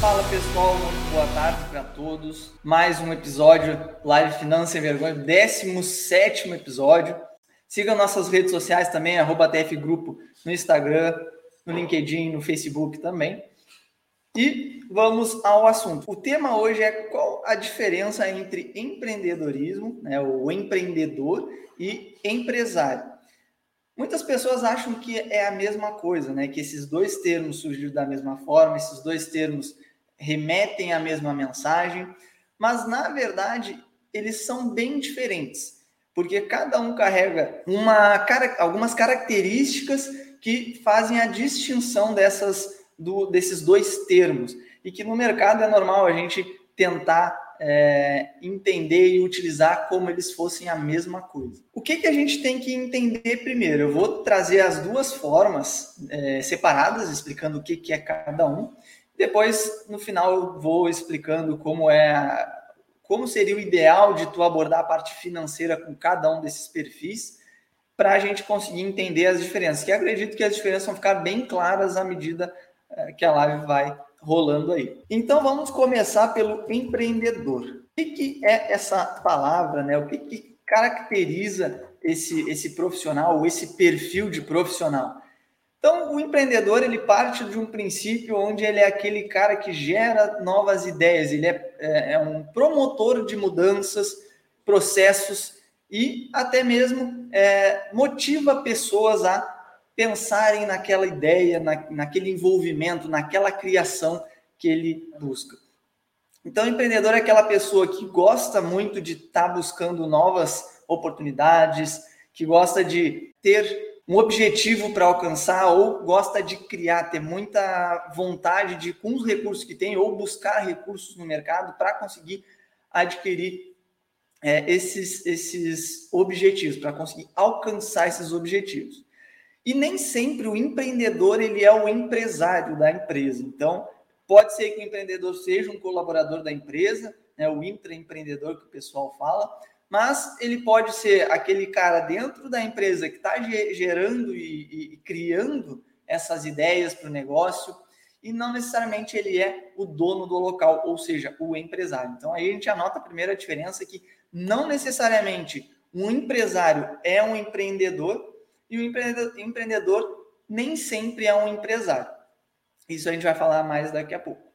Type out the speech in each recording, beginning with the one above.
Fala pessoal, muito boa tarde para todos. Mais um episódio Live Finança e Vergonha, 17 episódio. Sigam nossas redes sociais também, TF Grupo no Instagram, no LinkedIn, no Facebook também. E vamos ao assunto. O tema hoje é qual a diferença entre empreendedorismo, né, o empreendedor e empresário. Muitas pessoas acham que é a mesma coisa, né? Que esses dois termos surgiram da mesma forma, esses dois termos remetem à mesma mensagem, mas na verdade eles são bem diferentes, porque cada um carrega uma, algumas características que fazem a distinção dessas do, desses dois termos e que no mercado é normal a gente tentar é, entender e utilizar como eles fossem a mesma coisa. O que, que a gente tem que entender primeiro? Eu vou trazer as duas formas é, separadas, explicando o que, que é cada um. Depois, no final, eu vou explicando como é como seria o ideal de tu abordar a parte financeira com cada um desses perfis para a gente conseguir entender as diferenças. Que acredito que as diferenças vão ficar bem claras à medida é, que a live vai rolando aí. Então vamos começar pelo empreendedor. O que, que é essa palavra, né? O que, que caracteriza esse, esse profissional ou esse perfil de profissional? Então, o empreendedor ele parte de um princípio onde ele é aquele cara que gera novas ideias, ele é, é, é um promotor de mudanças, processos e até mesmo é, motiva pessoas a pensarem naquela ideia, na, naquele envolvimento, naquela criação que ele busca. Então, o empreendedor é aquela pessoa que gosta muito de estar tá buscando novas oportunidades, que gosta de ter um objetivo para alcançar ou gosta de criar, ter muita vontade de, com os recursos que tem, ou buscar recursos no mercado para conseguir adquirir é, esses, esses objetivos, para conseguir alcançar esses objetivos. E nem sempre o empreendedor ele é o empresário da empresa. Então, pode ser que o empreendedor seja um colaborador da empresa, né, o intraempreendedor que o pessoal fala, mas ele pode ser aquele cara dentro da empresa que está gerando e, e, criando essas ideias para o negócio, e não necessariamente ele é o dono do local, ou seja, o empresário. Então aí a gente anota a primeira diferença que não necessariamente um empresário é um empreendedor, e o empreendedor nem sempre é um empresário. Isso a gente vai falar mais daqui a pouco.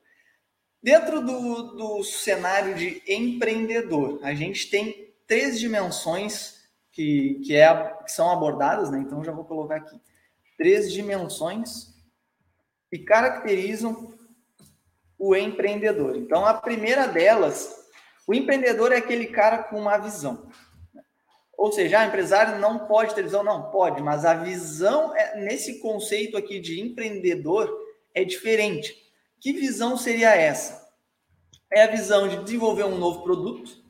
Dentro do, do cenário de empreendedor, a gente tem três dimensões que, que, é, que são abordadas, né? então já vou colocar aqui. Três dimensões que caracterizam o empreendedor. Então, a primeira delas, o empreendedor é aquele cara com uma visão. Ou seja, ah, empresário não pode ter visão, não pode, mas a visão é, nesse conceito aqui de empreendedor é diferente. Que visão seria essa? É a visão de desenvolver um novo produto,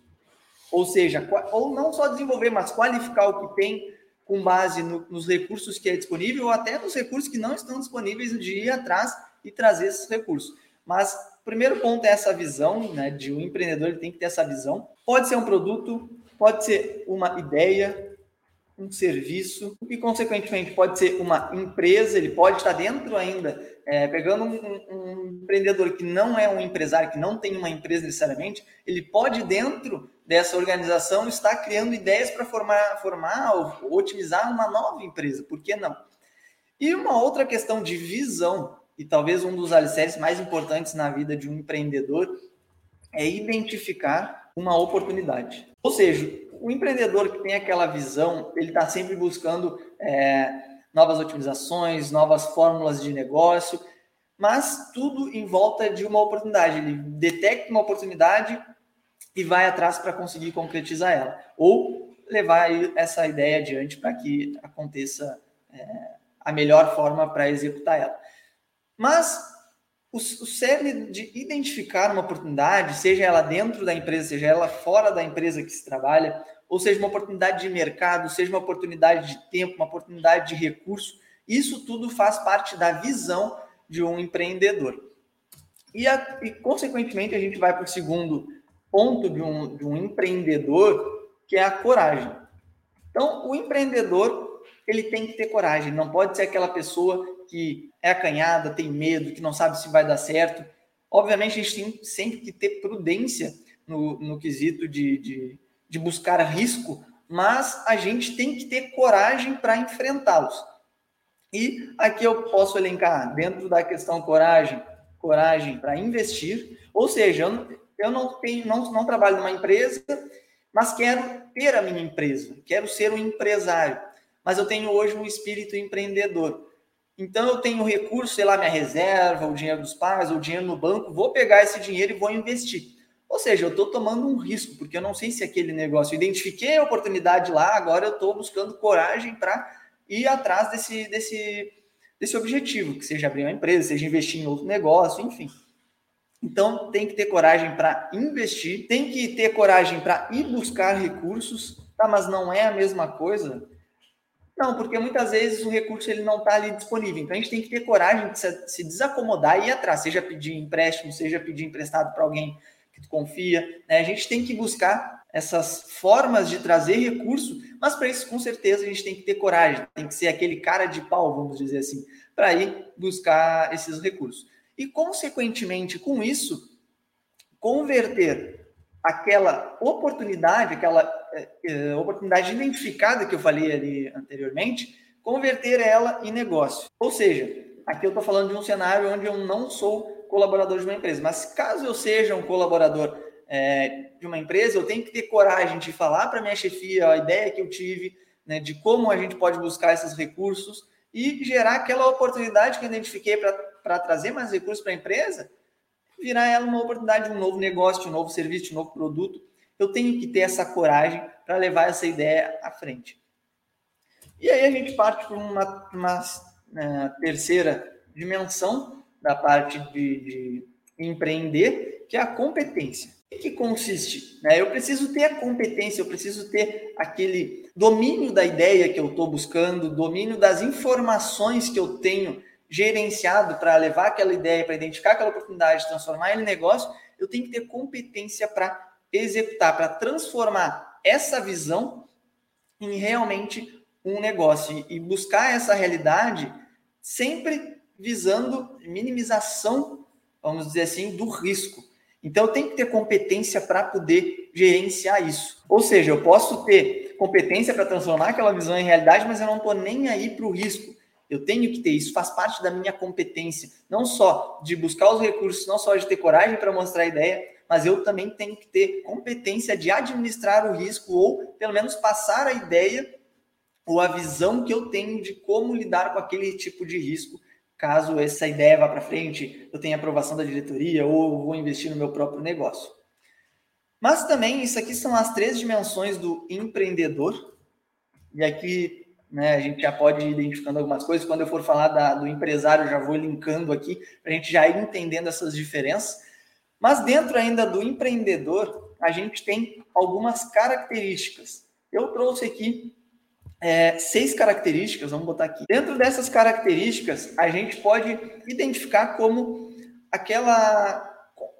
ou seja, ou não só desenvolver, mas qualificar o que tem com base no, nos recursos que é disponível, ou até nos recursos que não estão disponíveis de ir atrás e trazer esses recursos. Mas o primeiro ponto é essa visão, né? De um empreendedor ele tem que ter essa visão. Pode ser um produto, pode ser uma ideia, um serviço e, consequentemente, pode ser uma empresa, ele pode estar dentro ainda, é, pegando um, um, empreendedor que não é um empresário, que não tem uma empresa necessariamente, ele pode, dentro dessa organização, estar criando ideias para formar, formar ou, ou otimizar uma nova empresa, por que não? E uma outra questão de visão, e talvez um dos alicerces mais importantes na vida de um empreendedor, é identificar uma oportunidade. Ou seja, o empreendedor que tem aquela visão, ele está sempre buscando é, novas otimizações, novas fórmulas de negócio, mas tudo em volta de uma oportunidade. Ele detecta uma oportunidade e vai atrás para conseguir concretizar ela, ou levar essa ideia adiante para que aconteça é, a melhor forma para executar ela. Mas o, o cerne de identificar uma oportunidade, seja ela dentro da empresa, seja ela fora da empresa que se trabalha, ou seja uma oportunidade de mercado, seja uma oportunidade de tempo, uma oportunidade de recurso, isso tudo faz parte da visão de um empreendedor. E, a, e consequentemente, a gente vai para o segundo ponto de um, de um empreendedor, que é a coragem. Então, o empreendedor, ele tem que ter coragem, não pode ser aquela pessoa que é acanhada, tem medo, que não sabe se vai dar certo. Obviamente, a gente tem sempre que ter prudência no, no quesito de, de, de buscar risco, mas a gente tem que ter coragem para enfrentá-los. E aqui eu posso elencar, dentro da questão coragem, coragem para investir, ou seja, eu não, tenho, não, não trabalho numa empresa, mas quero ter a minha empresa, quero ser um empresário, mas eu tenho hoje um espírito empreendedor. Então eu tenho recurso, sei lá, minha reserva, o dinheiro dos pais, o dinheiro no banco, vou pegar esse dinheiro e vou investir. Ou seja, eu estou tomando um risco, porque eu não sei se aquele negócio, eu identifiquei a oportunidade lá, agora eu estou buscando coragem para ir atrás desse, desse, desse objetivo, que seja abrir uma empresa, seja investir em outro negócio, enfim. Então, tem que ter coragem para investir, tem que ter coragem para ir buscar recursos, tá? Mas não é a mesma coisa. Não, porque muitas vezes o recurso ele não está ali disponível. Então, a gente tem que ter coragem de se desacomodar e ir atrás, seja pedir empréstimo, seja pedir emprestado para alguém que tu confia. Né? A gente tem que buscar essas formas de trazer recurso, mas para isso, com certeza, a gente tem que ter coragem, tem que ser aquele cara de pau, vamos dizer assim, para ir buscar esses recursos e, consequentemente, com isso, converter aquela oportunidade, aquela oportunidade identificada que eu falei ali anteriormente, converter ela em negócio. Ou seja, aqui eu estou falando de um cenário onde eu não sou colaborador de uma empresa, mas caso eu seja um colaborador é, de uma empresa, eu tenho que ter coragem de falar para minha chefia a ideia que eu tive, né, de como a gente pode buscar esses recursos e gerar aquela oportunidade que eu identifiquei para para trazer mais recursos para a empresa, virar ela uma oportunidade de um novo negócio, de um novo serviço, de um novo produto. Eu tenho que ter essa coragem para levar essa ideia à frente. E aí a gente parte para uma, uma né, terceira dimensão da parte de, de, empreender, que é a competência. Em que consiste? Né? Eu preciso ter a competência, eu preciso ter aquele domínio da ideia que eu estou buscando, domínio das informações que eu tenho gerenciado para levar aquela ideia, para identificar aquela oportunidade, transformar em negócio, eu tenho que ter competência para executar, para transformar essa visão em realmente um negócio e buscar essa realidade sempre visando minimização, vamos dizer assim, do risco. Então eu tenho que ter competência para poder gerenciar isso. Ou seja, eu posso ter competência para transformar aquela visão em realidade, mas eu não estou nem aí para o risco. Eu tenho que ter isso, faz parte da minha competência, não só de buscar os recursos, não só de ter coragem para mostrar a ideia, mas eu também tenho que ter competência de administrar o risco ou pelo menos passar a ideia ou a visão que eu tenho de como lidar com aquele tipo de risco, caso essa ideia vá para frente, eu tenha aprovação da diretoria ou vou investir no meu próprio negócio. Mas também isso aqui são as três dimensões do empreendedor. E aqui né? A gente já pode ir identificando algumas coisas. Quando eu for falar da, do empresário, já vou linkando aqui para a gente já ir entendendo essas diferenças. Mas dentro ainda do empreendedor, a gente tem algumas características. Eu trouxe aqui é, seis características, vamos botar aqui. Dentro dessas características, a gente pode identificar como aquela,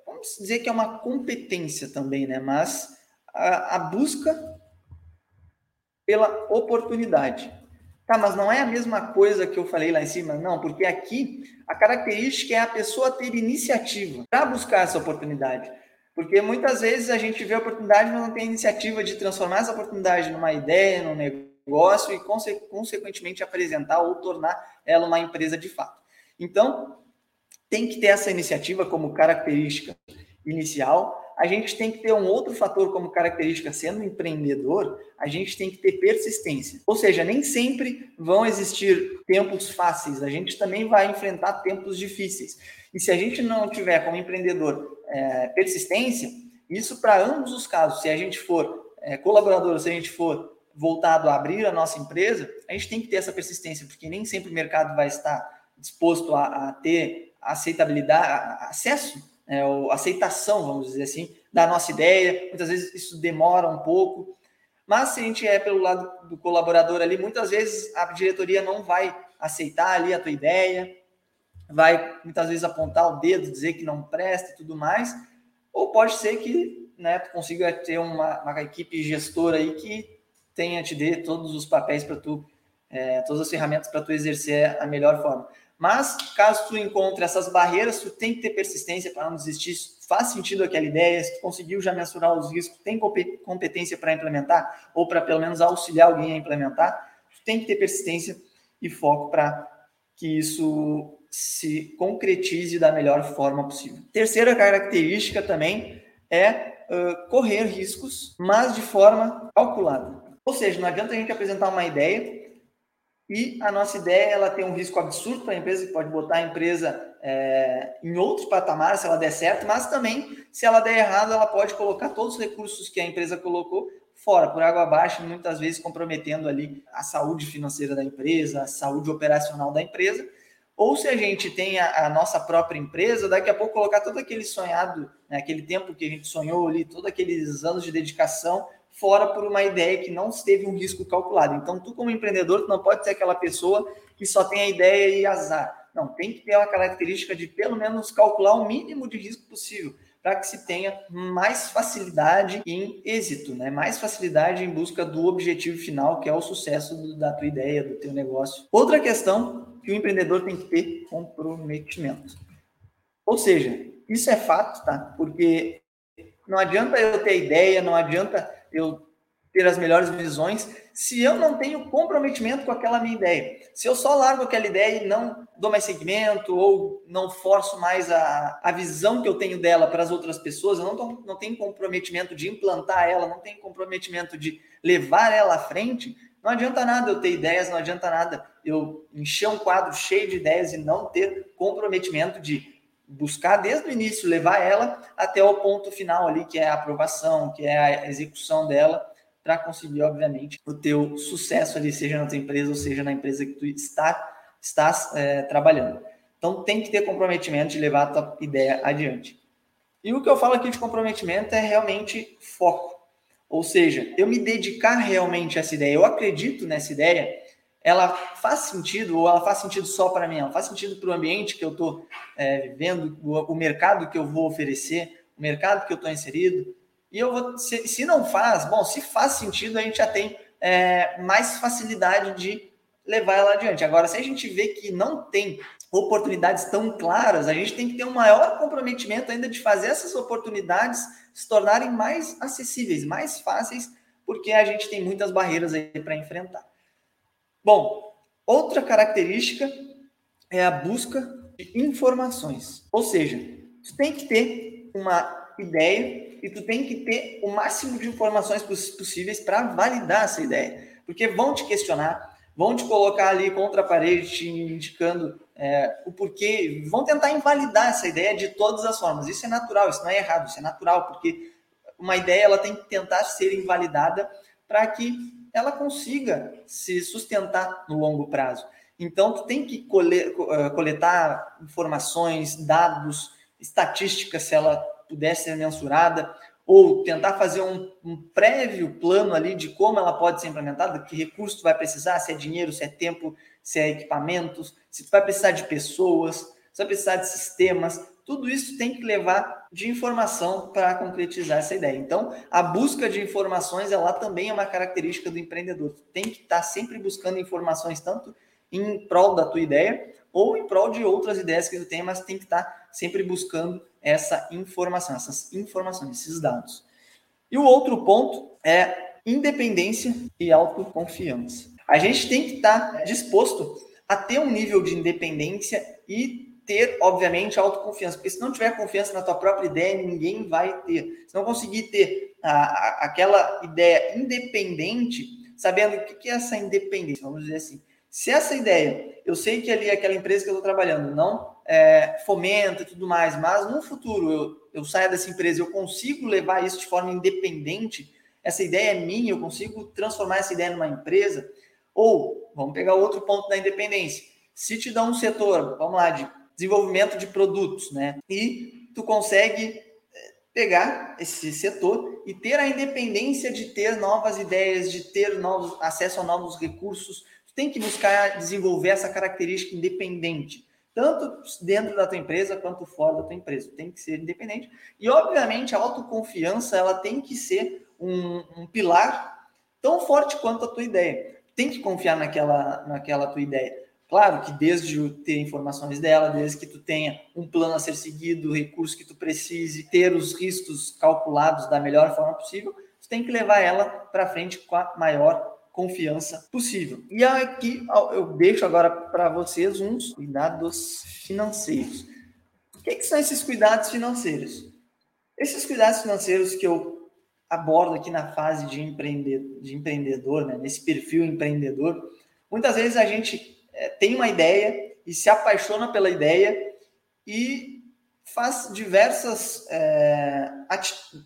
vamos dizer que é uma competência também, né? Mas a, a busca pela oportunidade. Tá, mas não é a mesma coisa que eu falei lá em cima, não, porque aqui a característica é a pessoa ter iniciativa para buscar essa oportunidade. Porque muitas vezes a gente vê a oportunidade, mas não tem iniciativa de transformar essa oportunidade numa ideia, num negócio e, consequentemente, apresentar ou tornar ela uma empresa de fato. Então, tem que ter essa iniciativa como característica inicial a gente tem que ter um outro fator como característica, sendo empreendedor, a gente tem que ter persistência. Ou seja, nem sempre vão existir tempos fáceis, a gente também vai enfrentar tempos difíceis. E se a gente não tiver como empreendedor é, persistência, isso para ambos os casos, se a gente for é, colaborador, se a gente for voltado a abrir a nossa empresa, a gente tem que ter essa persistência, porque nem sempre o mercado vai estar disposto a, a ter aceitabilidade, acesso é, aceitação, vamos dizer assim, da nossa ideia. Muitas vezes isso demora um pouco, mas se a gente é pelo lado do colaborador ali, muitas vezes a diretoria não vai aceitar ali a tua ideia, vai muitas vezes apontar o dedo, dizer que não presta e tudo mais, ou pode ser que né, tu consiga ter uma, uma equipe gestora aí que tenha te dê todos os papéis para tu é, todas as ferramentas para tu exercer a melhor forma. Mas, caso tu encontre essas barreiras, tu tem que ter persistência para não desistir. Faz sentido aquela ideia, se tu conseguiu já mensurar os riscos, tem competência para implementar, ou para pelo menos auxiliar alguém a implementar, tu tem que ter persistência e foco para que isso se concretize da melhor forma possível. Terceira característica também é uh, correr riscos, mas de forma calculada. Ou seja, não adianta a gente apresentar uma ideia e a nossa ideia ela tem um risco absurdo para a empresa, que pode botar a empresa é, em outros patamares se ela der certo, mas também, se ela der errado, ela pode colocar todos os recursos que a empresa colocou fora, por água abaixo, muitas vezes comprometendo ali a saúde financeira da empresa, a saúde operacional da empresa. Ou se a gente tem a, a nossa própria empresa, daqui a pouco colocar todo aquele sonhado, né, aquele tempo que a gente sonhou ali, todos aqueles anos de dedicação fora por uma ideia que não teve um risco calculado. Então, tu como empreendedor, tu não pode ser aquela pessoa que só tem a ideia e azar. Não, tem que ter uma característica de pelo menos calcular o mínimo de risco possível para que se tenha mais facilidade em êxito, né? Mais facilidade em busca do objetivo final, que é o sucesso do, da tua ideia, do teu negócio. Outra questão que o empreendedor tem que ter comprometimento. Ou seja, isso é fato, tá? Porque não adianta eu ter ideia, não adianta eu ter as melhores visões se eu não tenho comprometimento com aquela minha ideia. Se eu só largo aquela ideia e não dou mais segmento ou não forço mais a, a visão que eu tenho dela para as outras pessoas, eu não, tô, não tenho comprometimento de implantar ela, não tenho comprometimento de levar ela à frente, não adianta nada eu ter ideias, não adianta nada eu encher um quadro cheio de ideias e não ter comprometimento de buscar desde o início, levar ela até o ponto final ali, que é a aprovação, que é a execução dela, para conseguir, obviamente, o teu sucesso ali, seja na tua empresa ou seja na empresa que tu está, estás é, trabalhando. Então, tem que ter comprometimento de levar a tua ideia adiante. E o que eu falo aqui de comprometimento é realmente foco. Ou seja, eu me dedicar realmente a essa ideia. Eu acredito nessa ideia, ela faz sentido ou ela faz sentido só para mim? Ela faz sentido para o ambiente que eu estou é, vivendo, o, o, mercado que eu vou oferecer, o mercado que eu estou inserido. E eu vou, se, se, não faz, bom, se faz sentido, a gente já tem é, mais facilidade de levar ela adiante. Agora, se a gente vê que não tem oportunidades tão claras, a gente tem que ter um maior comprometimento ainda de fazer essas oportunidades se tornarem mais acessíveis, mais fáceis, porque a gente tem muitas barreiras aí para enfrentar. Bom, outra característica é a busca de informações. Ou seja, tu tem que ter uma ideia e tu tem que ter o máximo de informações possíveis para validar essa ideia. Porque vão te questionar, vão te colocar ali contra a parede, te indicando é, o porquê, vão tentar invalidar essa ideia de todas as formas. Isso é natural, isso não é errado, isso é natural, porque uma ideia ela tem que tentar ser invalidada para que ela consiga se sustentar no longo prazo. Então, tu tem que eh, coletar informações, dados, estatísticas, se ela puder ser mensurada, ou tentar fazer um, um, prévio plano ali de como ela pode ser implementada, que recurso tu vai precisar, se é dinheiro, se é tempo, se é equipamentos, se tu vai precisar de pessoas, se vai precisar de sistemas, tudo isso tem que levar de informação para concretizar essa ideia. Então, a busca de informações, ela também é uma característica do empreendedor. Tem que estar tá sempre buscando informações, tanto em prol da tua ideia ou em prol de outras ideias que tu tem, mas tem que estar tá sempre buscando essa informação, essas informações, esses dados. E o outro ponto é independência e autoconfiança. A gente tem que estar tá disposto a ter um nível de independência e ter, obviamente, autoconfiança, porque se não tiver confiança na tua própria ideia, ninguém vai ter. Se não conseguir ter a, a, aquela ideia independente, sabendo o que, que é essa independência, vamos dizer assim. Se essa ideia, eu sei que ali aquela empresa que eu estou trabalhando não é, fomenta e tudo mais, mas no futuro eu, eu saio dessa empresa, eu consigo levar isso de forma independente, essa ideia é minha, eu consigo transformar essa ideia numa empresa, ou, vamos pegar outro ponto da independência, se te dá um setor, vamos lá, de desenvolvimento de produtos, né? E tu consegue eh, pegar esse setor e ter a independência de ter novas ideias, de ter novos acesso a novos recursos. Tu tem que buscar desenvolver essa característica independente, tanto dentro da tua empresa quanto fora da tua empresa. Tu tem que ser independente. E obviamente a autoconfiança ela tem que ser um, um pilar tão forte quanto a tua ideia. tem que confiar naquela, naquela tua ideia. Claro que desde ter informações dela, desde que tu tenha um plano a ser seguido, recurso que tu precise, ter os riscos calculados da melhor forma possível, tu tem que levar ela para frente com a maior confiança possível. E aqui eu deixo agora para vocês uns cuidados financeiros. O que, que são esses cuidados financeiros? Esses cuidados financeiros que eu abordo aqui na fase de, empreendedor, de empreendedor né, nesse perfil empreendedor, muitas vezes a gente é, tem uma ideia e se apaixona pela ideia e faz diversas é,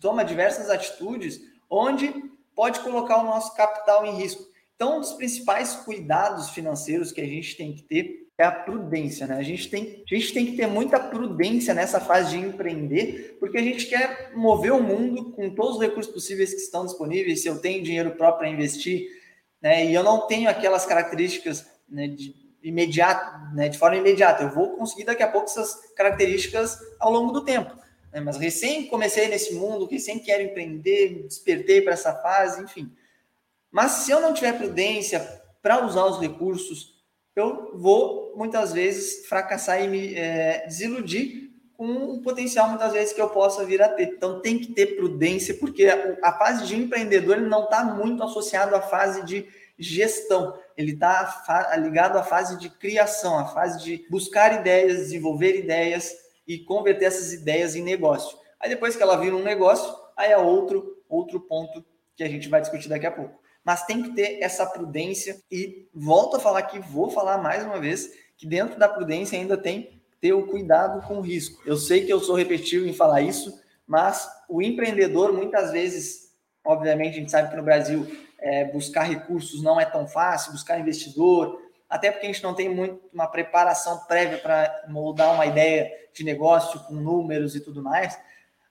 toma diversas atitudes onde pode colocar o nosso capital em risco. Então, um dos principais cuidados financeiros que a gente tem que ter é a prudência, né? A gente tem, a gente tem que ter muita prudência nessa fase de empreender, porque a gente quer mover o mundo com todos os recursos possíveis que estão disponíveis. Se eu tenho dinheiro próprio para investir, né? E eu não tenho aquelas características né, de imediato, né, de forma imediata. Eu vou conseguir daqui a pouco essas características ao longo do tempo. Né? Mas recém comecei nesse mundo, recém quero empreender, despertei para essa fase, enfim. Mas se eu não tiver prudência para usar os recursos, eu vou muitas vezes fracassar e me é, desiludir com um potencial muitas vezes que eu possa vir a ter. Então tem que ter prudência, porque a, a fase de empreendedor ele não está muito associado à fase de gestão. Ele está ligado à fase de criação, à fase de buscar ideias, desenvolver ideias e converter essas ideias em negócio. Aí depois que ela vira um negócio, aí é outro outro ponto que a gente vai discutir daqui a pouco. Mas tem que ter essa prudência e volto a falar que vou falar mais uma vez que dentro da prudência ainda tem ter o cuidado com o risco. Eu sei que eu sou repetitivo em falar isso, mas o empreendedor muitas vezes, obviamente, a gente sabe que no Brasil é, buscar recursos não é tão fácil, buscar investidor, até porque a gente não tem muito uma preparação prévia para moldar uma ideia de negócio com números e tudo mais.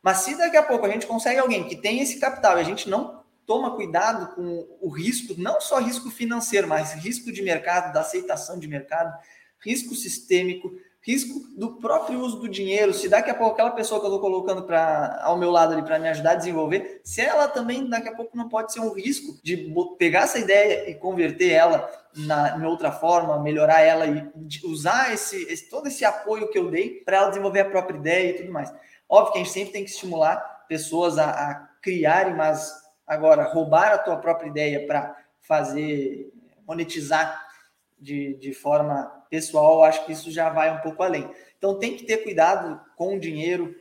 Mas se daqui a pouco a gente consegue alguém que tem esse capital e a gente não toma cuidado com o risco, não só risco financeiro, mas risco de mercado, da aceitação de mercado, risco sistêmico, risco do próprio uso do dinheiro. Se daqui a pouco aquela pessoa que eu estou colocando para ao meu lado ali para me ajudar a desenvolver, se ela também daqui a pouco não pode ser um risco de pegar essa ideia e converter ela na, em outra forma, melhorar ela e usar esse, esse todo esse apoio que eu dei para ela desenvolver a própria ideia e tudo mais. Óbvio que a gente sempre tem que estimular pessoas a, a criarem, mas agora roubar a tua própria ideia para fazer monetizar de, de forma pessoal, acho que isso já vai um pouco além. Então tem que ter cuidado com o dinheiro,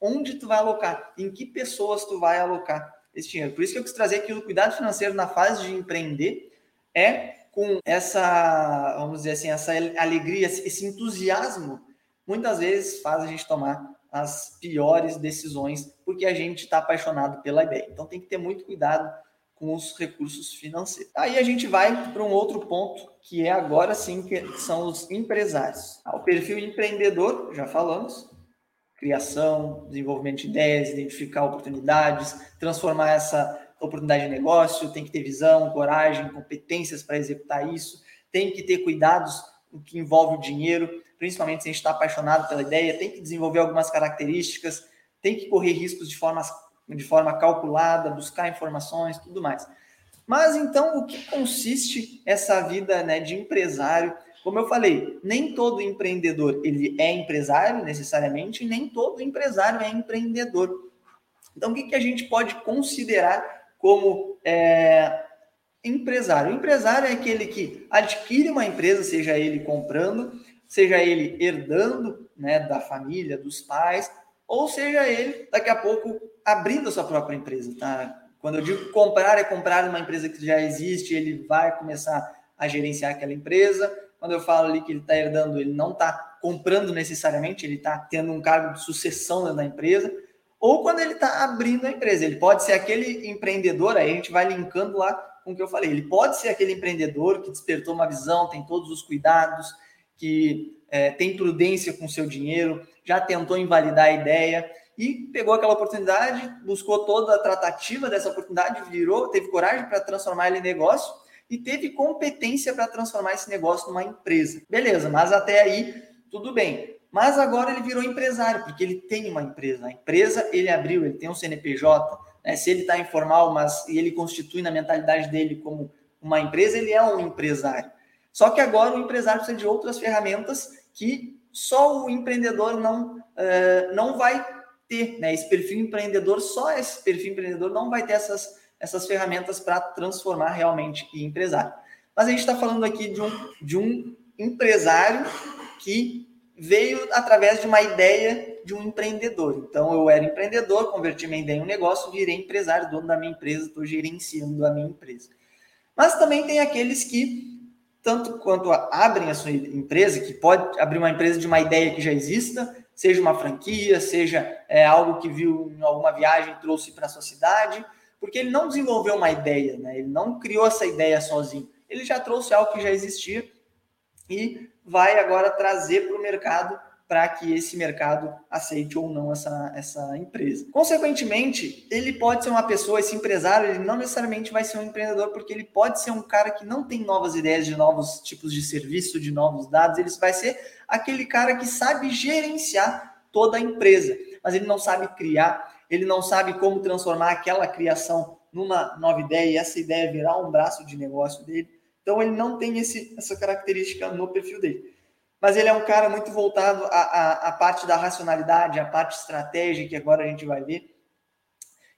onde tu vai alocar, em que pessoas tu vai alocar esse dinheiro. Por isso que eu quis trazer aqui o cuidado financeiro na fase de empreender é com essa, vamos dizer assim, essa alegria, esse entusiasmo, muitas vezes faz a gente tomar as piores decisões porque a gente está apaixonado pela ideia. Então tem que ter muito cuidado com os recursos financeiros. Aí a gente vai para um outro ponto, que é agora sim, que são os empresários. Ah, o perfil empreendedor, já falamos, criação, desenvolvimento de ideias, identificar oportunidades, transformar essa oportunidade em negócio, tem que ter visão, coragem, competências para executar isso, tem que ter cuidados no que envolve o dinheiro, principalmente se a gente está apaixonado pela ideia, tem que desenvolver algumas características, tem que correr riscos de formas de forma calculada, buscar informações, tudo mais. Mas então, o que consiste essa vida né, de empresário? Como eu falei, nem todo empreendedor ele é empresário necessariamente, nem todo empresário é empreendedor. Então, o que, que a gente pode considerar como é, empresário? O empresário é aquele que adquire uma empresa, seja ele comprando, seja ele herdando né, da família, dos pais, ou seja ele, daqui a pouco, abrindo a sua própria empresa, tá? Quando eu digo comprar, é comprar uma empresa que já existe, ele vai começar a gerenciar aquela empresa. Quando eu falo ali que ele está herdando, ele não está comprando necessariamente, ele está tendo um cargo de sucessão na empresa. Ou quando ele está abrindo a empresa, ele pode ser aquele empreendedor, aí a gente vai linkando lá com o que eu falei. Ele pode ser aquele empreendedor que despertou uma visão, tem todos os cuidados, que é, tem prudência com seu dinheiro, já tentou invalidar a ideia e pegou aquela oportunidade, buscou toda a tratativa dessa oportunidade, virou, teve coragem para transformar ele em negócio e teve competência para transformar esse negócio numa empresa. Beleza, mas até aí tudo bem. Mas agora ele virou empresário, porque ele tem uma empresa. A empresa ele abriu, ele tem um CNPJ. Né? Se ele está informal, mas ele constitui na mentalidade dele como uma empresa, ele é um empresário. Só que agora o empresário precisa de outras ferramentas que só o empreendedor não, uh, não vai ter, né? Esse perfil empreendedor, só esse perfil empreendedor não vai ter essas, essas ferramentas para transformar realmente em empresário. Mas a gente está falando aqui de um, de um empresário que veio através de uma ideia de um empreendedor. Então, eu era empreendedor, converti minha ideia em um negócio, virei empresário, dono da minha empresa, estou gerenciando a minha empresa. Mas também tem aqueles que, tanto quanto abrem a sua empresa, que pode abrir uma empresa de uma ideia que já exista, seja uma franquia, seja é, algo que viu em alguma viagem trouxe para a sua cidade, porque ele não desenvolveu uma ideia, né? ele não criou essa ideia sozinho, ele já trouxe algo que já existia e vai agora trazer para o mercado para que esse mercado aceite ou não essa, essa empresa. Consequentemente, ele pode ser uma pessoa, esse empresário, ele não necessariamente vai ser um empreendedor, porque ele pode ser um cara que não tem novas ideias de novos tipos de serviço, de novos dados, ele vai ser aquele cara que sabe gerenciar toda a empresa, mas ele não sabe criar, ele não sabe como transformar aquela criação numa nova ideia e essa ideia virar um braço de negócio dele. Então ele não tem esse, essa característica no perfil dele mas ele é um cara muito voltado à, à, à parte da racionalidade, à parte estratégica, que agora a gente vai ver.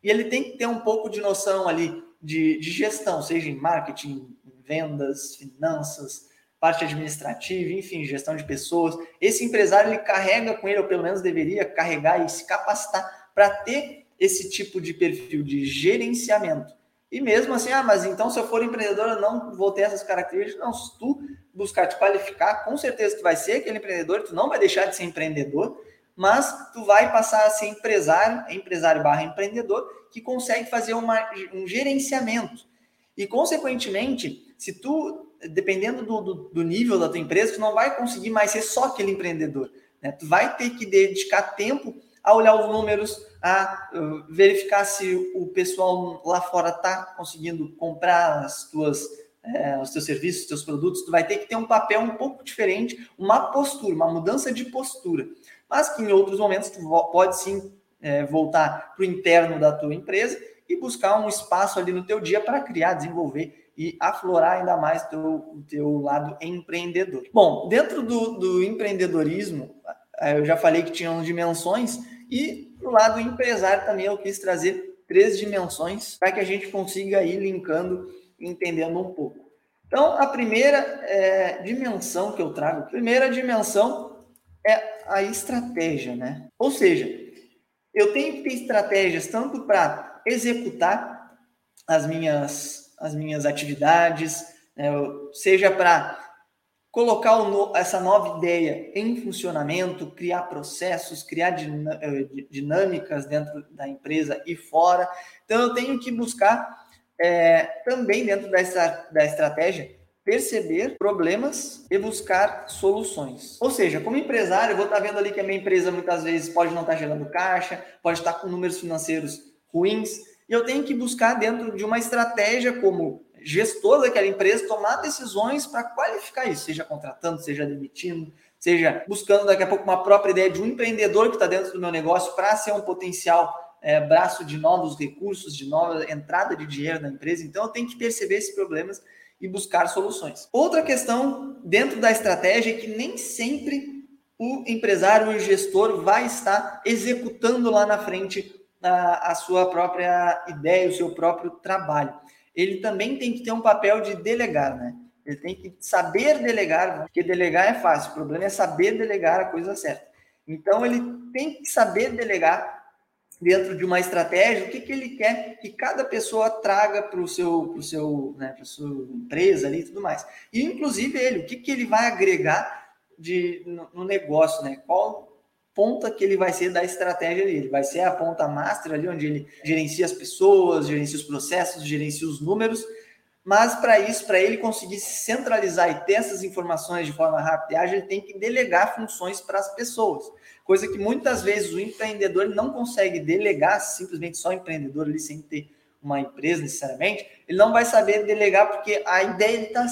E ele tem que ter um pouco de noção ali de, de gestão, seja em marketing, vendas, finanças, parte administrativa, enfim, gestão de pessoas. Esse empresário ele carrega com ele, ou pelo menos deveria carregar e se capacitar para ter esse tipo de perfil de gerenciamento. E mesmo assim, ah, mas então se eu for empreendedor, eu não vou ter essas características. Não, se tu buscar te qualificar, com certeza tu vai ser aquele empreendedor, tu não vai deixar de ser empreendedor, mas tu vai passar a ser empresário, empresário barra empreendedor, que consegue fazer uma, um gerenciamento. E, consequentemente, se tu, dependendo do, do, do, nível da tua empresa, tu não vai conseguir mais ser só aquele empreendedor. Né? Tu vai ter que dedicar tempo a olhar os números, a uh, verificar se o pessoal lá fora está conseguindo comprar as tuas é, os teus serviços, os teus produtos, tu vai ter que ter um papel um pouco diferente, uma postura, uma mudança de postura. Mas que em outros momentos tu pode sim é, voltar para o interno da tua empresa e buscar um espaço ali no teu dia para criar, desenvolver e aflorar ainda mais teu, o teu lado empreendedor. Bom, dentro do, do empreendedorismo, é, eu já falei que tinham dimensões e do lado empresário também eu quis trazer três dimensões para que a gente consiga ir linkando entendendo um pouco. Então, a primeira é, dimensão que eu trago, a primeira dimensão é a estratégia, né? Ou seja, eu tenho que ter estratégias tanto para executar as minhas, as minhas atividades, né? seja para colocar no, essa nova ideia em funcionamento, criar processos, criar eh, dinâmicas dentro da empresa e fora. Então, eu tenho que buscar é, também dentro dessa, da estratégia, perceber problemas e buscar soluções. Ou seja, como empresário, eu vou estar vendo ali que a minha empresa muitas vezes pode não estar gerando caixa, pode estar com números financeiros ruins, e eu tenho que buscar dentro de uma estratégia como gestor daquela empresa tomar decisões para qualificar isso, seja contratando, seja demitindo, seja buscando daqui a pouco uma própria ideia de um empreendedor que está dentro do meu negócio para ser um potencial é, braço de novos recursos, de nova entrada de dinheiro na empresa. Então, eu tenho que perceber esses problemas e buscar soluções. Outra questão dentro da estratégia é que nem sempre o empresário o gestor vai estar executando lá na frente a, a sua própria ideia, o seu próprio trabalho. Ele também tem que ter um papel de delegar, né? Ele tem que saber delegar, porque delegar é fácil, o problema é saber delegar a coisa certa. Então, ele tem que saber delegar dentro de uma estratégia, o que, que ele quer que cada pessoa traga para o seu, pro seu, né, sua empresa ali e tudo mais. E inclusive ele, o que, que ele vai agregar de, no, no, negócio, né? Qual ponta que ele vai ser da estratégia dele? Vai ser a ponta master ali, onde ele gerencia as pessoas, gerencia os processos, gerencia os números, mas para isso, para ele conseguir centralizar e ter essas informações de forma rápida e ágil, ele tem que delegar funções para as pessoas. Coisa que muitas vezes o empreendedor não consegue delegar, simplesmente só empreendedor ali sem ter uma empresa necessariamente, ele não vai saber delegar porque a ideia está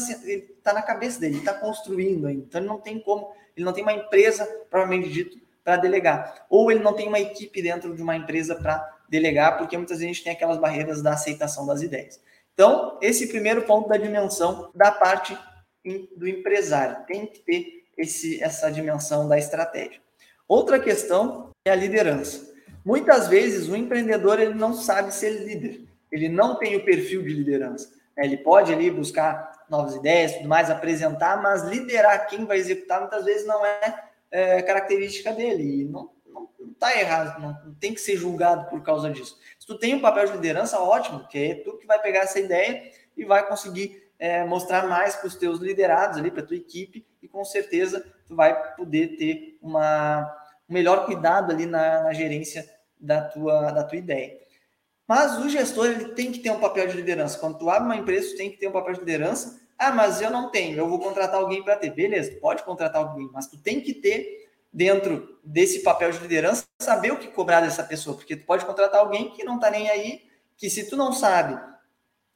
tá na cabeça dele, ele está construindo ainda, então ele não tem como, ele não tem uma empresa, provavelmente dito, para delegar, ou ele não tem uma equipe dentro de uma empresa para delegar, porque muitas vezes a gente tem aquelas barreiras da aceitação das ideias. Então, esse primeiro ponto da dimensão da parte do empresário. Tem que ter esse, essa dimensão da estratégia. Outra questão é a liderança. Muitas vezes o empreendedor ele não sabe ser líder, ele não tem o perfil de liderança. Ele pode ali buscar novas ideias, tudo mais, apresentar, mas liderar quem vai executar muitas vezes não é, é característica dele. E não está errado, não tem que ser julgado por causa disso. Se tu tem um papel de liderança, ótimo, que é tu que vai pegar essa ideia e vai conseguir é, mostrar mais para os teus liderados ali, para tua equipe, e com certeza tu vai poder ter uma, um melhor cuidado ali na, na gerência da tua, da tua ideia. Mas o gestor ele tem que ter um papel de liderança. Quando tu abre uma empresa, tu tem que ter um papel de liderança. Ah, mas eu não tenho, eu vou contratar alguém para ter. Beleza, pode contratar alguém, mas tu tem que ter dentro desse papel de liderança saber o que cobrar dessa pessoa, porque tu pode contratar alguém que não está nem aí, que se tu não sabe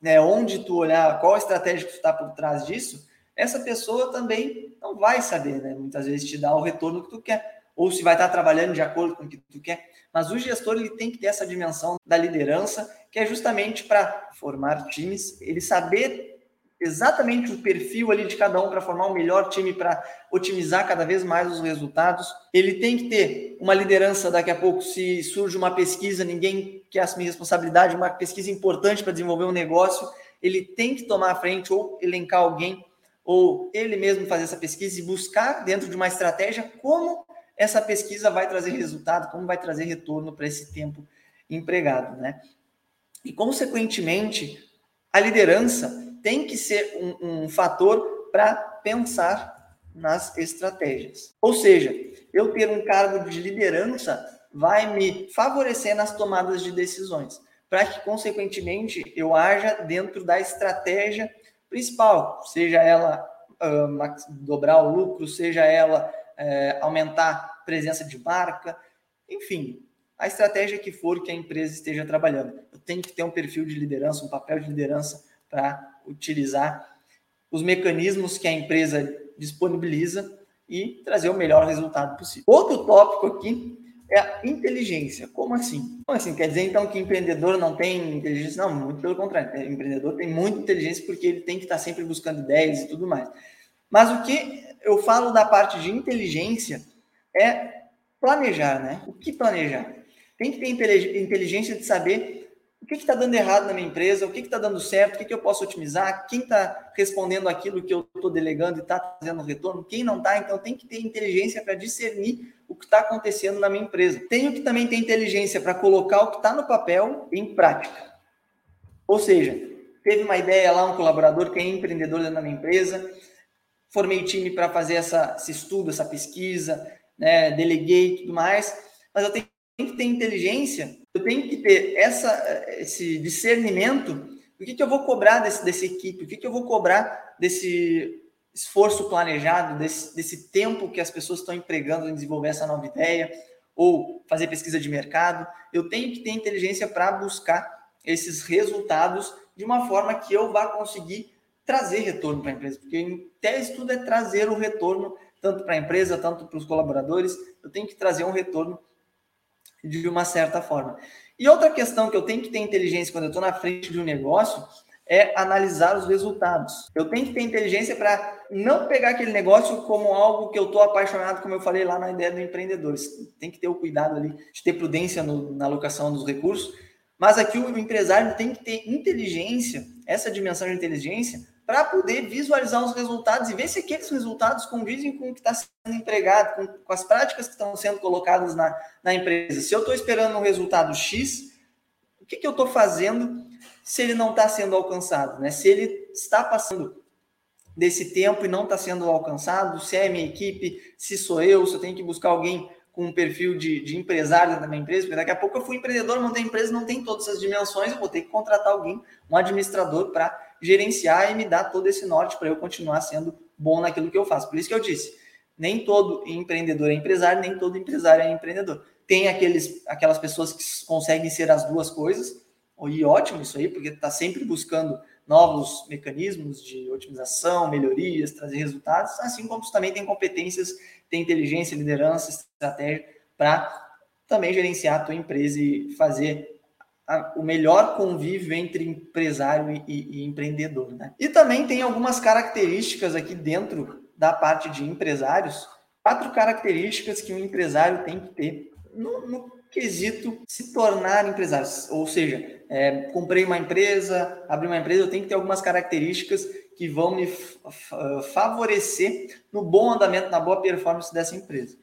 né, onde tu olhar, qual estratégia que tu está por trás disso, essa pessoa também não vai saber, né? Muitas vezes te dá o retorno que tu quer, ou se vai estar trabalhando de acordo com o que tu quer. Mas o gestor ele tem que ter essa dimensão da liderança, que é justamente para formar times, ele saber exatamente o perfil ali de cada um para formar um melhor time para otimizar cada vez mais os resultados. Ele tem que ter uma liderança daqui a pouco se surge uma pesquisa, ninguém quer assumir responsabilidade, uma pesquisa importante para desenvolver um negócio, ele tem que tomar a frente ou elencar alguém ou ele mesmo fazer essa pesquisa e buscar dentro de uma estratégia como essa pesquisa vai trazer resultado, como vai trazer retorno para esse tempo empregado, né? E consequentemente, a liderança tem que ser um, um fator para pensar nas estratégias. Ou seja, eu ter um cargo de liderança vai me favorecer nas tomadas de decisões, para que, consequentemente, eu haja dentro da estratégia principal, seja ela uh, dobrar o lucro, seja ela uh, aumentar a presença de marca, enfim, a estratégia que for que a empresa esteja trabalhando. Eu tenho que ter um perfil de liderança, um papel de liderança para utilizar os mecanismos que a empresa disponibiliza e trazer o melhor resultado possível. Outro tópico aqui é a inteligência. Como assim? Como assim? Quer dizer então que empreendedor não tem inteligência? Não, muito pelo contrário. O empreendedor tem muita inteligência porque ele tem que estar sempre buscando ideias e tudo mais. Mas o que eu falo da parte de inteligência é planejar, né? O que planejar? Tem que ter inteligência de saber que está dando errado na minha empresa, o que está dando certo, o que, que eu posso otimizar, quem está respondendo aquilo que eu estou delegando e está trazendo retorno, quem não está, então tem que ter inteligência para discernir o que está acontecendo na minha empresa. Tenho que também ter inteligência para colocar o que está no papel em prática. Ou seja, teve uma ideia lá, um colaborador que é empreendedor da minha empresa, formei time para fazer essa, esse estudo, essa pesquisa, né, deleguei e tudo mais, mas eu tenho que ter inteligência eu tenho que ter essa, esse discernimento o que, que eu vou cobrar desse, dessa equipe, o que, que eu vou cobrar desse esforço planejado, desse, desse tempo que as pessoas estão empregando em desenvolver essa nova ideia, ou fazer pesquisa de mercado. Eu tenho que ter inteligência para buscar esses resultados de uma forma que eu vá conseguir trazer retorno para a empresa, porque em tese tudo é trazer o retorno tanto para a empresa, tanto para os colaboradores. Eu tenho que trazer um retorno de uma certa forma. E outra questão que eu tenho que ter inteligência quando eu estou na frente de um negócio é analisar os resultados. Eu tenho que ter inteligência para não pegar aquele negócio como algo que eu estou apaixonado, como eu falei lá na ideia do empreendedor. Tem que ter o cuidado ali de ter prudência no, na alocação dos recursos. Mas aqui o empresário tem que ter inteligência, essa dimensão de inteligência, para poder visualizar os resultados e ver se aqueles resultados condizem com o que está sendo empregado, com, com, as práticas que estão sendo colocadas na, na empresa. Se eu estou esperando um resultado X, o que, que eu estou fazendo se ele não está sendo alcançado? Né? Se ele está passando desse tempo e não está sendo alcançado, se é a minha equipe, se sou eu, se eu tenho que buscar alguém com um perfil de, de empresário da minha empresa, porque daqui a pouco eu fui empreendedor, montei empresa, não tem todas essas dimensões, eu vou ter que contratar alguém, um administrador, para gerenciar e me dar todo esse norte para eu continuar sendo bom naquilo que eu faço. Por isso que eu disse, nem todo empreendedor é empresário, nem todo empresário é empreendedor. Tem aqueles, aquelas pessoas que conseguem ser as duas coisas, e ótimo isso aí, porque está sempre buscando novos mecanismos de otimização, melhorias, trazer resultados, assim como também tem competências, tem inteligência, liderança, estratégia para também gerenciar a tua empresa e fazer a, o melhor convívio entre empresário e, e, empreendedor. Né? E também tem algumas características aqui dentro da parte de empresários, quatro características que um empresário tem que ter no, no quesito se tornar empresário. Ou seja, é, comprei uma empresa, abri uma empresa, eu tenho que ter algumas características que vão me favorecer no bom andamento, na boa performance dessa empresa.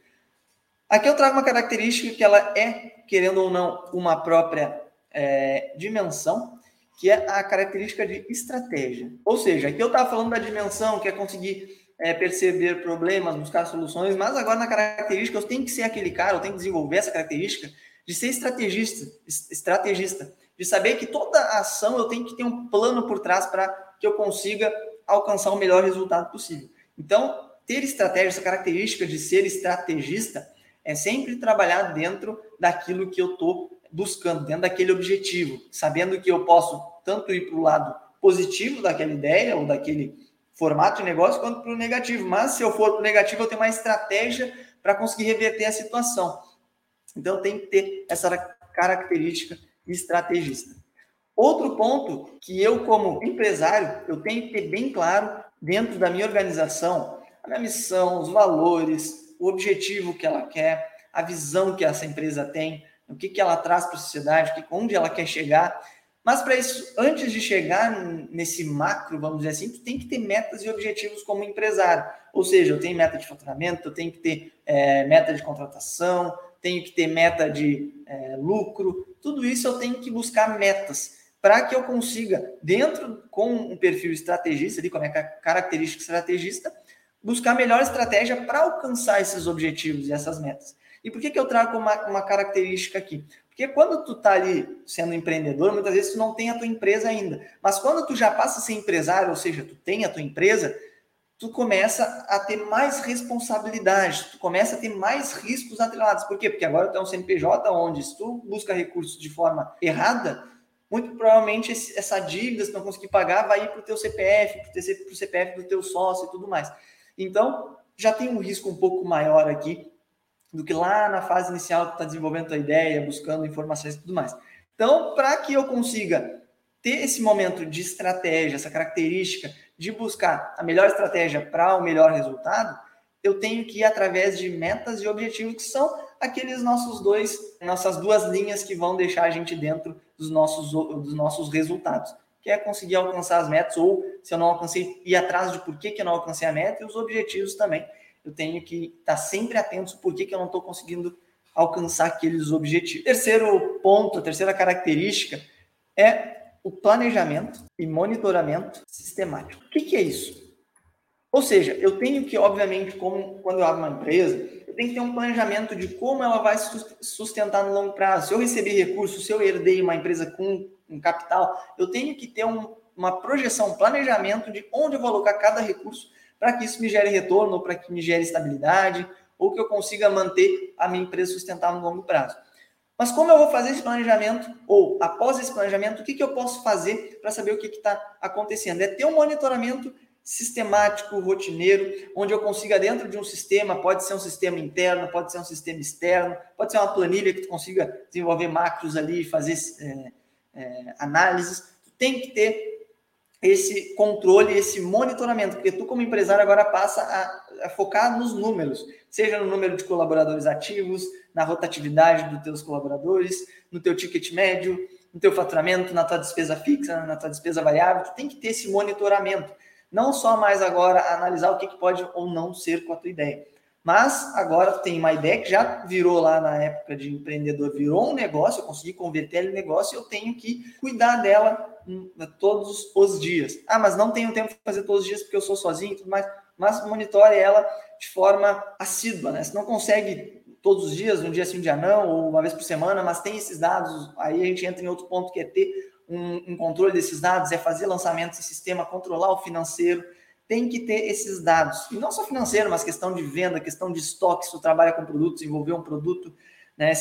Aqui eu trago uma característica que ela é, querendo ou não, uma própria é, dimensão, que é a característica de estratégia. Ou seja, aqui eu estava falando da dimensão, que é conseguir é, perceber problemas, buscar soluções, mas agora na característica eu tenho que ser aquele cara, eu tenho que desenvolver essa característica de ser estrategista, estrategista, de saber que toda ação eu tenho que ter um plano por trás para que eu consiga alcançar o melhor resultado possível. Então, ter estratégia, essa característica de ser estrategista, é sempre trabalhar dentro daquilo que eu estou buscando, dentro daquele objetivo, sabendo que eu posso tanto ir para o lado positivo daquela ideia ou daquele formato de negócio quanto para o negativo. Mas se eu for para o negativo, eu tenho uma estratégia para conseguir reverter a situação. Então tem que ter essa característica estrategista. Outro ponto que eu, como empresário, eu tenho que ter bem claro dentro da minha organização, a minha missão, os valores, o objetivo que ela quer, a visão que essa empresa tem, o que, que ela traz para a sociedade, onde ela quer chegar mas para isso, antes de chegar nesse macro, vamos dizer assim, tu tem que ter metas e objetivos como empresário. Ou seja, eu tenho meta de faturamento, eu tenho que ter é, meta de contratação, tenho que ter meta de é, lucro, tudo isso eu tenho que buscar metas para que eu consiga, dentro com um perfil estrategista, ali, com a minha característica estrategista, buscar a melhor estratégia para alcançar esses objetivos e essas metas. E por que, que eu trago uma, uma característica aqui? Porque quando tu tá ali sendo empreendedor, muitas vezes tu não tem a tua empresa ainda. Mas quando tu já passa a ser empresário, ou seja, tu tem a tua empresa, tu começa a ter mais responsabilidade, tu começa a ter mais riscos atrelados. Por quê? Porque agora tu é um CNPJ onde se tu busca recursos de forma errada, muito provavelmente essa dívida, se não conseguir pagar, vai ir para o teu CPF, para o CPF do teu sócio e tudo mais. Então, já tem um risco um pouco maior aqui do que lá na fase inicial que está desenvolvendo a ideia, buscando informações e tudo mais. Então, para que eu consiga ter esse momento de estratégia, essa característica de buscar a melhor estratégia para o melhor resultado, eu tenho que ir através de metas e objetivos que são aqueles nossos dois, nossas duas linhas que vão deixar a gente dentro dos nossos, dos nossos resultados, que é conseguir alcançar as metas ou se eu não alcancei ir atrás de por que, que eu não alcancei a meta e os objetivos também eu tenho que estar sempre atento por que, que eu não estou conseguindo alcançar aqueles objetivos. Terceiro ponto, a terceira característica é o planejamento e monitoramento sistemático. O que, que é isso? Ou seja, eu tenho que, obviamente, como quando eu abro uma empresa, eu tenho que ter um planejamento de como ela vai sustentar no longo prazo. Se eu receber recursos, se eu herdei uma empresa com um capital, eu tenho que ter um, uma projeção, um planejamento de onde eu vou alocar cada recurso para que isso me gere retorno, para que me gere estabilidade, ou que eu consiga manter a minha empresa sustentável no longo prazo. Mas como eu vou fazer esse planejamento, ou após esse planejamento, o que, que eu posso fazer para saber o que está acontecendo? É ter um monitoramento sistemático, rotineiro, onde eu consiga, dentro de um sistema, pode ser um sistema interno, pode ser um sistema externo, pode ser uma planilha que tu consiga desenvolver macros ali, fazer é, é, análises. Tu tem que ter esse controle, esse monitoramento, porque tu como empresário agora passa a, a, focar nos números, seja no número de colaboradores ativos, na rotatividade dos teus colaboradores, no teu ticket médio, no teu faturamento, na tua despesa fixa, na tua despesa variável, tu tem que ter esse monitoramento, não só mais agora analisar o que, que pode ou não ser com a tua ideia, mas agora tem uma ideia que já virou lá na época de empreendedor, virou um negócio, eu consegui converter ele em negócio, eu tenho que cuidar dela todos os dias. Ah, mas não tenho tempo de fazer todos os dias porque eu sou sozinho e tudo mais. Mas monitore ela de forma assídua, né? Se não consegue todos os dias, um dia sim, um dia não, ou uma vez por semana, mas tem esses dados, aí a gente entra em outro ponto que é ter um, um controle desses dados, é fazer lançamentos em sistema, controlar o financeiro, tem que ter esses dados. E não só financeiro, mas questão de venda, questão de estoque, se tu trabalha com produtos, desenvolver um produto, né?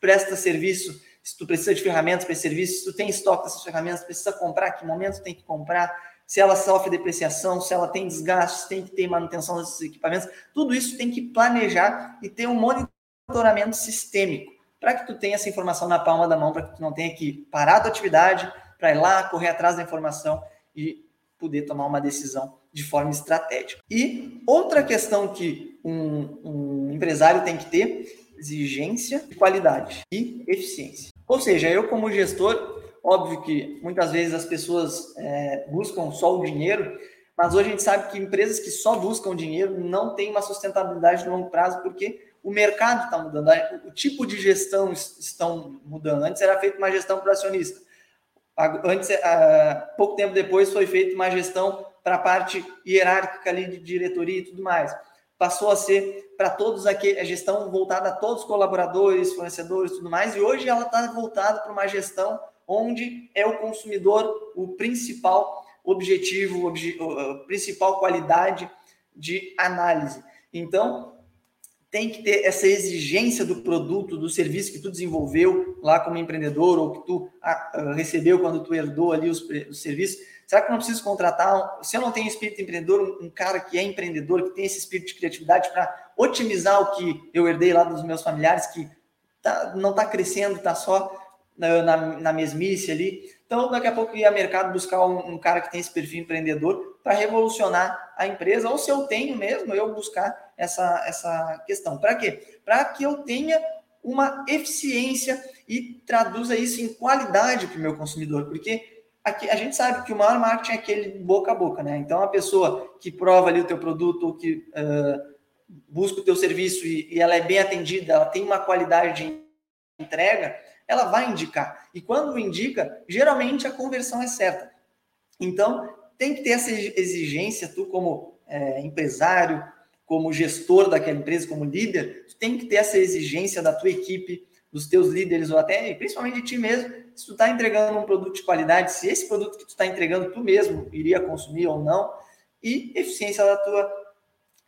presta serviço, se tu precisa de ferramentas para esse serviço, se tu tem estoque dessas ferramentas, precisa comprar, que momento tem que comprar, se ela sofre depreciação, se ela tem desgastes, tem que ter manutenção desses equipamentos, tudo isso tem que planejar e ter um monitoramento sistêmico. para que tu tenha essa informação na palma da mão, para que tu não tenha que parar a tua atividade, para ir lá, correr atrás da informação e poder tomar uma decisão de forma estratégica. E outra questão que um, um empresário tem que ter, exigência de qualidade e eficiência. Ou seja, eu como gestor, óbvio que muitas vezes as pessoas é, buscam só o dinheiro, mas hoje a gente sabe que empresas que só buscam dinheiro não têm uma sustentabilidade no longo prazo, porque o mercado está mudando, o tipo de gestão estão mudando. Antes era feita uma gestão para acionista. Antes, pouco tempo depois, foi feita uma gestão para a parte hierárquica ali de diretoria e tudo mais. Passou a ser para todos aqui a gestão voltada a todos os colaboradores, fornecedores e tudo mais, e hoje ela está voltada para uma gestão onde é o consumidor o principal objetivo, obje, principal qualidade de análise. Então, tem que ter essa exigência do produto, do serviço que tu desenvolveu lá como empreendedor ou que tu ah, ah, recebeu quando tu herdou ali os, os serviços. Será que eu não preciso contratar, se eu não tenho espírito empreendedor, um cara que é empreendedor, que tem esse espírito de criatividade para otimizar o que eu herdei lá dos meus familiares, que tá, não está crescendo, está só na, na, na, mesmice ali. Então, daqui a pouco ia mercado buscar um, um cara que tem esse perfil empreendedor para revolucionar a empresa, ou se eu tenho mesmo, eu buscar essa, essa questão. Para quê? Para que eu tenha uma eficiência e traduza isso em qualidade para o meu consumidor, porque aqui a gente sabe que o maior marketing é aquele boca a boca, né? Então, a pessoa que prova ali o teu produto ou que uh, busca o teu serviço e, e ela é bem atendida, ela tem uma qualidade de entrega, ela vai indicar. E quando indica, geralmente a conversão é certa. Então, tem que ter essa exigência, tu como é, empresário, como gestor daquela empresa, como líder, tu tem que ter essa exigência da tua equipe, dos teus líderes, ou até, principalmente de ti mesmo, se tu está entregando um produto de qualidade, se esse produto que tu está entregando tu mesmo iria consumir ou não, e eficiência da tua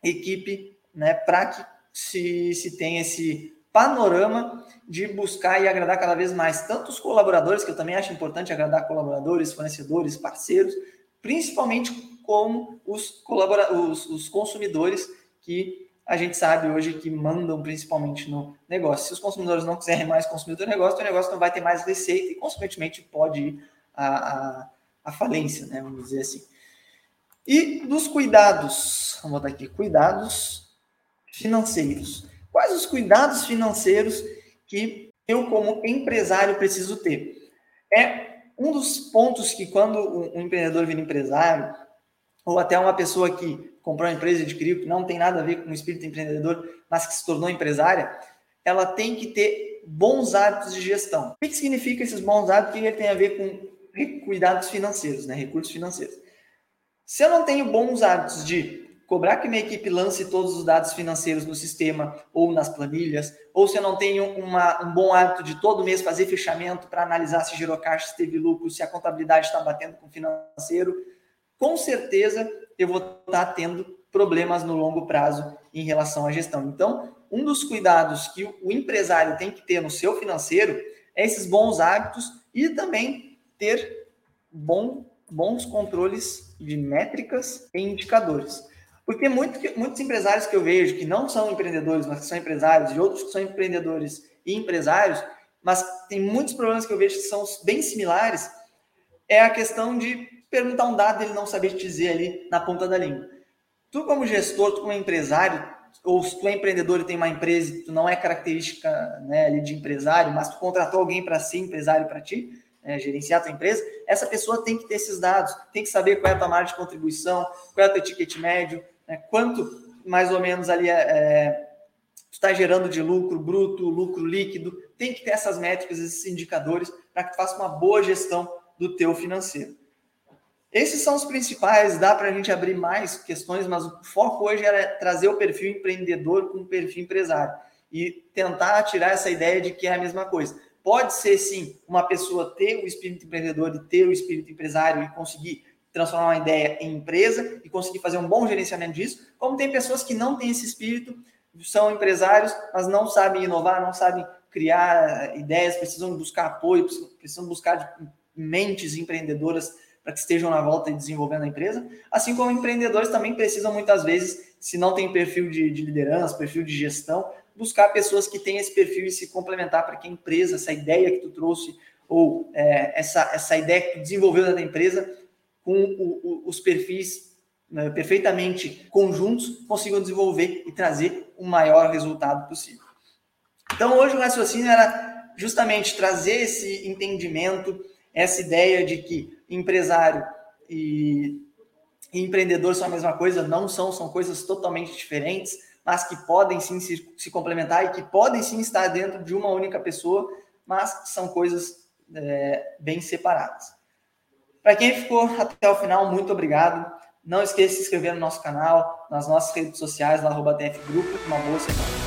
equipe, né, para que se, se tenha esse panorama de buscar e agradar cada vez mais tanto os colaboradores, que eu também acho importante agradar colaboradores, fornecedores, parceiros, principalmente como os, colabora os, os consumidores que a gente sabe hoje que mandam principalmente no negócio. Se os consumidores não quiserem mais consumir do negócio, o negócio não vai ter mais receita e, consequentemente, pode ir à, à, falência, né? Vamos dizer assim. E dos cuidados, vamos botar aqui, cuidados financeiros. Quais os cuidados financeiros que eu, como empresário, preciso ter? É um dos pontos que quando um empreendedor vira empresário, ou até uma pessoa que comprou uma empresa e adquiriu, que não tem nada a ver com o espírito empreendedor, mas que se tornou empresária, ela tem que ter bons hábitos de gestão. O que, significa esses bons hábitos? Que ele tem a ver com cuidados financeiros, né? recursos financeiros. Se eu não tenho bons hábitos de cobrar que minha equipe lance todos os dados financeiros no sistema ou nas planilhas, ou se eu não tenho uma, um bom hábito de todo mês fazer fechamento para analisar se gerou caixa, se teve lucro, se a contabilidade está batendo com o financeiro, com certeza eu vou estar tá tendo problemas no longo prazo em relação à gestão. Então, um dos cuidados que o empresário tem que ter no seu financeiro é esses bons hábitos e também ter bom, bons controles de métricas e indicadores. Porque muito, muitos empresários que eu vejo que não são empreendedores, mas que são empresários, e outros que são empreendedores e empresários, mas tem muitos problemas que eu vejo que são bem similares, é a questão de perguntar um dado e ele não saber te dizer ali na ponta da língua. Tu como gestor, tu como empresário, ou se tu é empreendedor e tem uma empresa e tu não é característica né, ali de empresário, mas tu contratou alguém para ser empresário para ti, é, gerenciar a tua empresa, essa pessoa tem que ter esses dados, tem que saber qual é a tua margem de contribuição, qual é o teu ticket médio, né? Quanto mais ou menos ali é, é está gerando de lucro bruto, lucro líquido, tem que ter essas métricas, esses indicadores para que tu faça uma boa gestão do teu financeiro. Esses são os principais, dá para a gente abrir mais questões, mas o foco hoje era trazer o perfil empreendedor com o perfil empresário e tentar tirar essa ideia de que é a mesma coisa. Pode ser sim uma pessoa ter o espírito empreendedor e ter o espírito empresário e conseguir transformar uma ideia em empresa e conseguir fazer um bom gerenciamento disso, como tem pessoas que não têm esse espírito, são empresários, mas não sabem inovar, não sabem criar ideias, precisam buscar apoio, precisam buscar mentes empreendedoras para que estejam na volta e desenvolvendo a empresa, assim como empreendedores também precisam muitas vezes, se não tem perfil de, de liderança, perfil de gestão, buscar pessoas que têm esse perfil e se complementar para que a empresa, essa ideia que tu trouxe, ou é, essa, essa ideia que tu desenvolveu da empresa, com o, o, os perfis né, perfeitamente conjuntos, consigam desenvolver e trazer o maior resultado possível. Então, hoje o raciocínio era justamente trazer esse entendimento, essa ideia de que empresário e empreendedor são a mesma coisa, não são, são coisas totalmente diferentes, mas que podem sim se, se complementar e que podem sim estar dentro de uma única pessoa, mas são coisas é, bem separadas. Para quem ficou até o final, muito obrigado. Não esqueça de se inscrever no nosso canal, nas nossas redes sociais, lá, arroba TF Grupo. Uma.